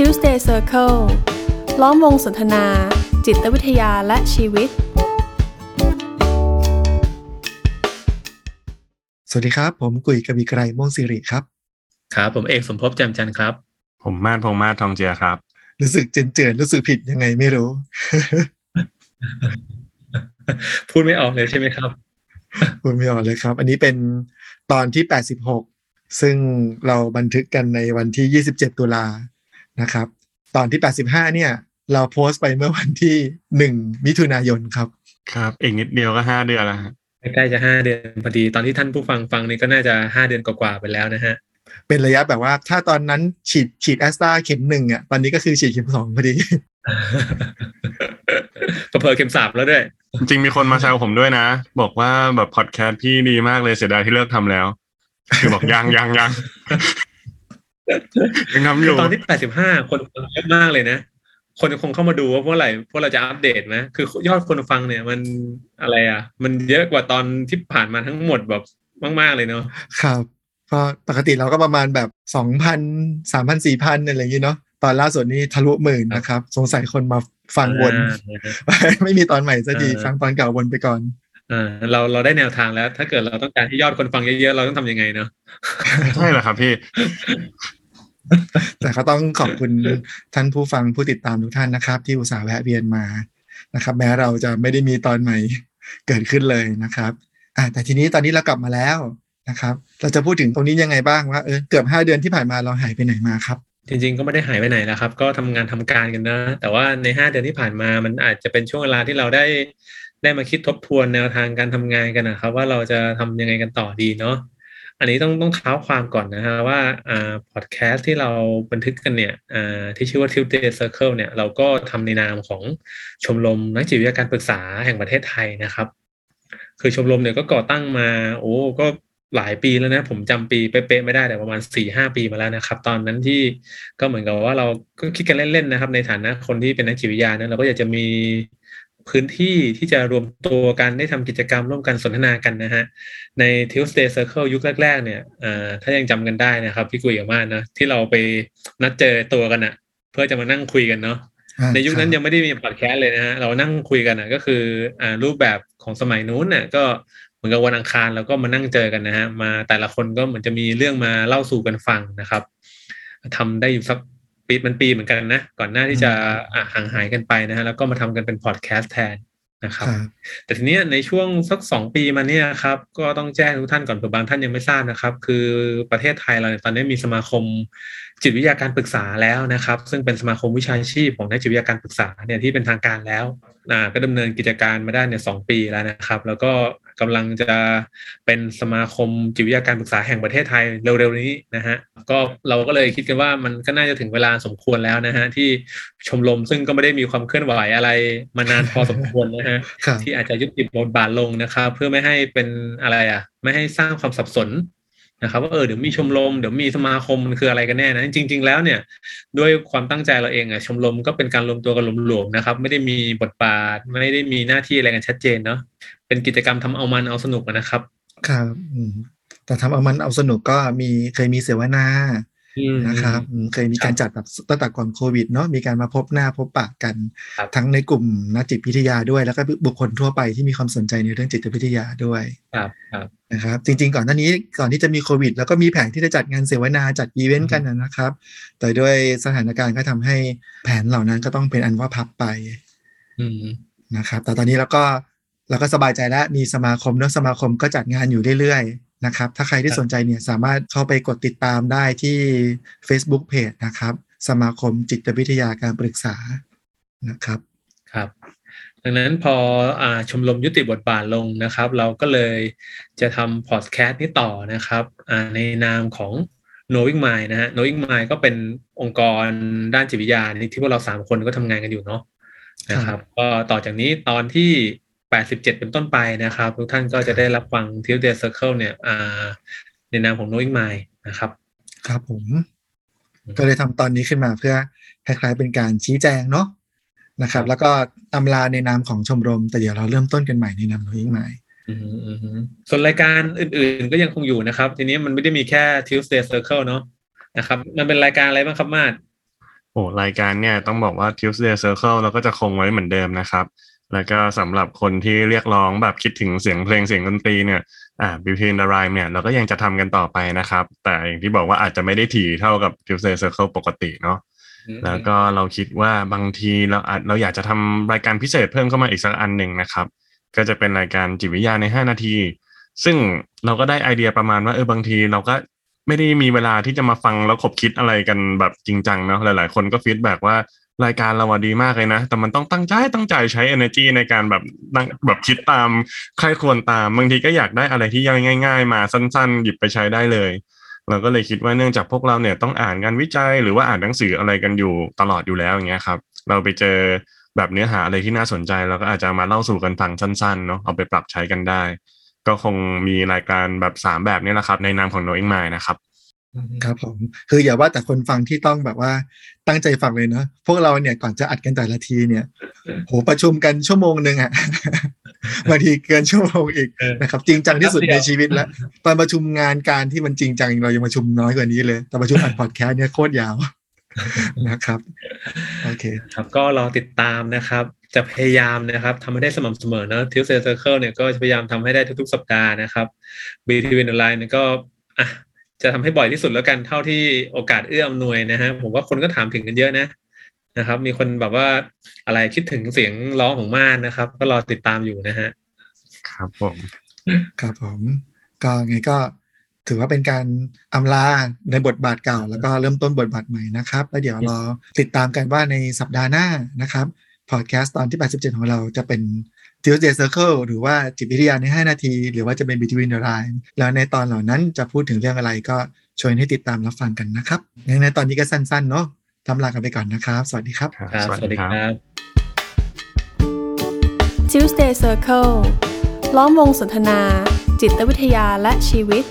Tuesday Circle ล้อมวงสนทนา จิตวิทยาและชีวิต สวัสดีครับ ผมกุยกบีไกรม่วงสิริครับ ครับ ผมเอกสมภพแจ่มจันทร์ครับ ผมมาดพงษ์มาศทองเจียครับ รู้สึกเจนเจือนรู้สึกผิดยังไงไม่รู้ พูดไม่ออกเลยใช่ไหมครับคุณไม่ออกเลยครับ อันนี้เป็นตอนที่86ซึ่งเราบันทึกกันในวันที่ 27 ตุลา นะครับ ตอนที่ 85 เนี่ย เราโพสต์ไปเมื่อวันที่ 1 มิถุนายนครับ ครับอีกนิดเดียวก็ห้าเดือนแล้วฮะใกล้จะห้าเดือนพอดี ตอนที่ท่านผู้ฟังฟังนี่ก็น่าจะห้าเดือนกว่าๆไปแล้วนะฮะ เป็นระยะแบบว่าถ้าตอนนั้นฉีดฉีดแอสตราเข็มหนึ่งอะตอนนี้ก็คือฉีดเข็มสองพอดีก็เพอเข็มสามแล้วด้วย จริงๆมีคนมาแซวผมด้วยนะ บอกว่าแบบพอดแคสต์พี่ดีมากเลยเสียดายที่เลิกทำแล้ว คือบอกยังยังยัง ยังทำอยู่ตอนที่แปดสิบห้าคนฟังเยอะมากเลยนะ คนคงเข้ามาดูว่าเมื่อไหร่พวกเราจะอัปเดตไหมคือยอดคนฟังเนี่ย มันอะไรอะ มันเยอะกว่าตอนที่ผ่านมาทั้งหมดแบบมาก ๆ เลยเนาะครับก็ปกติเราก็ประมาณแบบสองพันสามพันสี่พันอะไรอย่างนี้เนาะตอนล่าสุดนี้ทะลุหมื่นนะครับ สงสัยคนมาฟังวนอ่าไม่มีตอนใหม่สักทีเออฟังตอนเก่าวนไปก่อน อ่าเราเราได้แนวทางแล้ว ถ้าเกิดเราต้องการที่ยอดคนฟังเยอะๆ เราต้องทำยังไงเนาะใช่เหรอครับพี่ แต่ก็ต้องขอบคุณท่านผู้ฟังผู้ติดตามทุกท่านนะครับ ที่อุตส่าห์แวะเวียนมานะครับ แม้เราจะไม่ได้มีตอนใหม่เกิดขึ้นเลยนะครับอ่าแต่ทีนี้ตอนนี้เรากลับมาแล้วนะครับ เราจะพูดถึงตรงนี้ยังไงบ้างว่าเออเกือบห้าเดือนที่ผ่านมาเราหายไปไหนมาครับจริงๆก็ไม่ได้หายไปไหนแล้วครับ ก็ทำงานทำการกันนะ แต่ว่าในห้าเดือนที่ผ่านมามันอาจจะเป็นช่วงเวลาที่เราได้ ได้มาคิดทบทวนแนวทางการทำงานกันนะครับ ว่าเราจะทำยังไงกันต่อดีเนาะอันนี้ต้องต้องเท้าความก่อนนะฮะว่าอ่าพอดแคสต์ที่เราบันทึกกันเนี่ยอ่าที่ชื่อว่า Tuesday Circle เนี่ยเราก็ทำในนามของชมรมนักจิตวิทยาการปรึกษาแห่งประเทศไทยนะครับ คือชมรมเนี่ยก็ก่อตั้งมา โอ้ก็หลายปีแล้วนะ ผมจำปีเป๊ะๆไม่ได้แต่ประมาณสี่ห้าปีมาแล้วนะครับ ตอนนั้นที่ก็เหมือนกับว่าเราก็คิดกันเล่นๆนะครับ ในฐานะคนที่เป็นนักจิตวิทยานะเราก็อยากจะมี พื้นที่ที่จะรวมตัวกันได้ทำกิจกรรมร่วมกันสนทนากันนะฮะ ใน Tuesday Circle ยุคแรก ๆ เนี่ยอ่าถ้ายังจำกันได้นะครับ พี่กุยกับมานนะที่เราไปนัดเจอตัวกันอะเพื่อจะมานั่งคุยกันเนาะอ่าในยุคนั้นรับยังไม่ได้มีพอดแคสต์เลยนะฮะเรานั่งคุยกันนะก็คืออ่ารูปแบบของสมัยนู้นน่ะก็เหมือนกับวันอังคารเราก็มานั่งเจอกันนะฮะมาแต่ละคนก็เหมือนจะมีเรื่องมาเล่าสู่กันฟังนะครับทำได้อยู่สัก ปีมันปีเหมือนกันนะ ก่อนหน้าที่จะอะห่างหายกันไปนะฮะแล้วก็มาทำกันเป็นพอดแคสต์แทนนะครับครับแต่ทีเนี้ยในช่วงสักสองปีมาเนี่ยครับ ก็ต้องแจ้งทุกท่านก่อนเผื่อบางท่านยังไม่ทราบนะครับ คือประเทศไทยเราเนี่ยตอนนี้มีสมาคมจิตวิทยาการปรึกษาแล้วนะครับ ซึ่งเป็นสมาคมวิชาชีพของนักจิตวิทยาการปรึกษาเนี่ยที่เป็นทางการแล้วอ่าก็ดำเนินกิจการมาได้เนี่ยสองปีแล้วนะครับ แล้วก็ กำลังจะเป็นสมาคมจิตวิทยาการปรึกษาแห่งประเทศไทยเร็วๆนี้นะฮะก็เราก็เลยคิดกันว่ามันก็น่าจะถึงเวลาสมควรแล้วนะฮะที่ชมรมซึ่งก็ไม่ได้มีความเคลื่อนไหวอะไรมานานพอสมควรนะฮะครับที่อาจจะยุติบทบาทลงนะครับเพื่อไม่ให้เป็นอะไรอะไม่ให้สร้างความสับสน นะครับว่าเออเดี๋ยวมีชมรมเดี๋ยวมีสมาคมมันคืออะไรกันแน่นะจริง ๆ แล้วเนี่ยด้วยความตั้งใจเราเองอะชมรมก็เป็นการรวมตัวกันหลวมๆนะครับ ไม่ได้มีบทบาทไม่ได้มีหน้าที่อะไรกันชัดเจนเนาะเป็นกิจกรรมทำเอามันเอาสนุกนะครับ ครับแต่ทำเอามันเอาสนุกก็มีเคยมีเสวนา นะครับอืมเคยมีการจัดแบบตั้งแต่ก่อนโควิดเนาะมีการมาพบหน้าพบปะกันครับทั้งในกลุ่มนักจิตวิทยาด้วย แล้วก็บุคคลทั่วไปที่มีความสนใจในเรื่องจิตวิทยาด้วยครับครับนะครับ จริง ๆ ก่อนหน้านี้ก่อนที่จะมีโควิด แล้วก็มีแผนที่จะจัดงานเสวนาจัดอีเวนต์กันนะนะครับ แต่ด้วยสถานการณ์ก็ทำให้แผนเหล่านั้นก็ต้องเป็นอันว่าพับไปอืมนะครับ แต่ตอนนี้เราก็เราก็สบายใจแล้วมีสมาคมเนอะสมาคมก็จัดงานอยู่เรื่อยๆ นะครับ ถ้าใครที่สนใจเนี่ยสามารถเข้าไปกดติดตามได้ที่ Facebook Page นะครับ สมาคมจิตวิทยาการปรึกษานะครับครับดังนั้นพออ่าชมรมยุติบทบาทลงนะครับ เราก็เลยจะทำพอดแคสต์นี้ต่อนะครับอ่าในนามของ Knowing Mind นะฮะ Knowing Mind ก็เป็นองค์กรด้านจิตวิทยาที่พวกเราสามคนก็ทำงานกันอยู่เนาะนะครับ ก็ต่อจากนี้ตอนที่ 87 เป็นต้นไปนะครับ ทุกท่านก็จะได้รับฟัง Tuesday Circle เนี่ยอ่าในนามของ Knowing Mind นะครับ ครับผม ก็เลยทำตอนนี้ขึ้นมาเพื่อคล้ายๆเป็นการชี้แจงเนาะนะครับ แล้วก็อำลาในนามของชมรม แต่เดี๋ยวเราเริ่มต้นกันใหม่ในนามเรายิ่งใหม่อืมอืมอืมส่วนรายการอื่นๆก็ยังคงอยู่นะครับ ทีนี้มันไม่ได้มีแค่ Tuesday Circle เนาะนะครับมันเป็นรายการอะไรบ้างครับมาดโอ้รายการเนี่ยต้องบอกว่า Tuesday Circle เราก็จะคงไว้เหมือนเดิมนะครับ แล้วก็สำหรับคนที่เรียกร้องแบบคิดถึงเสียงเพลงเสียงดนตรีเนี่ยอ่า Between the Rhyme เนี่ยเราก็ยังจะทำกันต่อไปนะครับ แต่อย่างที่บอกว่าอาจจะไม่ได้ถี่เท่ากับ Tuesday Circle ปกติเนาะแล้วก็เราคิดว่าบางทีเราอาจเราอยากจะทำรายการพิเศษเพิ่มเข้ามาอีกสักอันหนึ่งนะครับ ก็จะเป็นรายการจิตวิทยาใน 5 นาที ซึ่งเราก็ได้ไอเดียประมาณว่าเออบางทีเราก็ไม่ได้มีเวลาที่จะมาฟังแล้วขบคิดอะไรกันแบบจริงจังเนาะหลาย ๆ คนก็ฟีดแบ็กว่า รายการเราอะดีมากเลยนะ แต่มันต้องตั้งใจตั้งใจใช้ energy ในการแบบนั่งแบบคิดตามใครควรตามบางทีก็อยากได้อะไรที่ย่อยง่าย ๆ มาสั้น ๆ หยิบไปใช้ได้เลย เราก็เลยคิดว่าเนื่องจากพวกเราเนี่ยต้องอ่านงานวิจัยหรือว่าอ่านหนังสืออะไรกันอยู่ตลอดอยู่แล้วอย่างเงี้ยครับ เราไปเจอแบบเนื้อหาอะไรที่น่าสนใจเราก็อาจจะมาเล่าสู่กันฟังสั้นๆเนาะเอาไปปรับใช้กันได้ ก็คงมีรายการแบบสามแบบนี้แหละครับ ในนามของ Knowing Mind นะครับ ครับผมคืออย่าว่าแต่คนฟังที่ต้องแบบว่าตั้งใจฟังเลยเนาะพวกเราเนี่ยก่อนจะอัดกันแต่ละทีเนี่ยโหประชุมกันชั่วโมงหนึ่งอะบางทีเกินชั่วโมงอีกเออนะครับ จริงจังที่สุดในชีวิตแล้วตอนประชุมงานการที่มันจริงจังเรายังประชุมน้อยกว่านี้เลย แต่ประชุมอัดพอดแคสต์เนี่ยโคตรยาวนะครับโอเคครับก็รอติดตามนะครับ จะพยายามนะครับทำให้ได้สม่ำเสมอนะทิวเซอร์ Circle เนี่ยก็จะพยายามทำให้ได้ทุกๆ สัปดาห์นะครับบีทีวีออนไลน์เนี่ยก็อะ จะทำให้บ่อยที่สุดแล้วกันเท่าที่โอกาสเอื้ออำนวยนะฮะผมว่าคนก็ถามถึงกันเยอะนะนะครับ มีคนแบบว่าอะไรคิดถึงเสียงร้องของม่านนะครับ ก็รอติดตามอยู่นะฮะครับผมครับผมก็ไงก็ถือว่าเป็นการอำลาในบทบาทเก่า แล้วก็เริ่มต้นบทบาทใหม่นะครับ แล้วเดี๋ยวรอติดตามกันว่าในสัปดาห์หน้านะครับพอดแคสต์ตอนที่ 87 ของเราจะเป็น Tuesday Circle หรือว่าจิตวิทยาใน 5 นาที หรือว่าจะเป็น Between the Line แล้วในตอนเหล่านั้นจะพูดถึงเรื่องอะไรก็ชวนให้ติดตามรับฟังกันนะครับงั้นในตอนนี้ก็สั้นๆเนาะทำลากันไปก่อนนะครับ สวัสดีครับครับครับสวัสดีครับ Tuesday Circle ล้อมวงสนทนา จิตวิทยาและชีวิต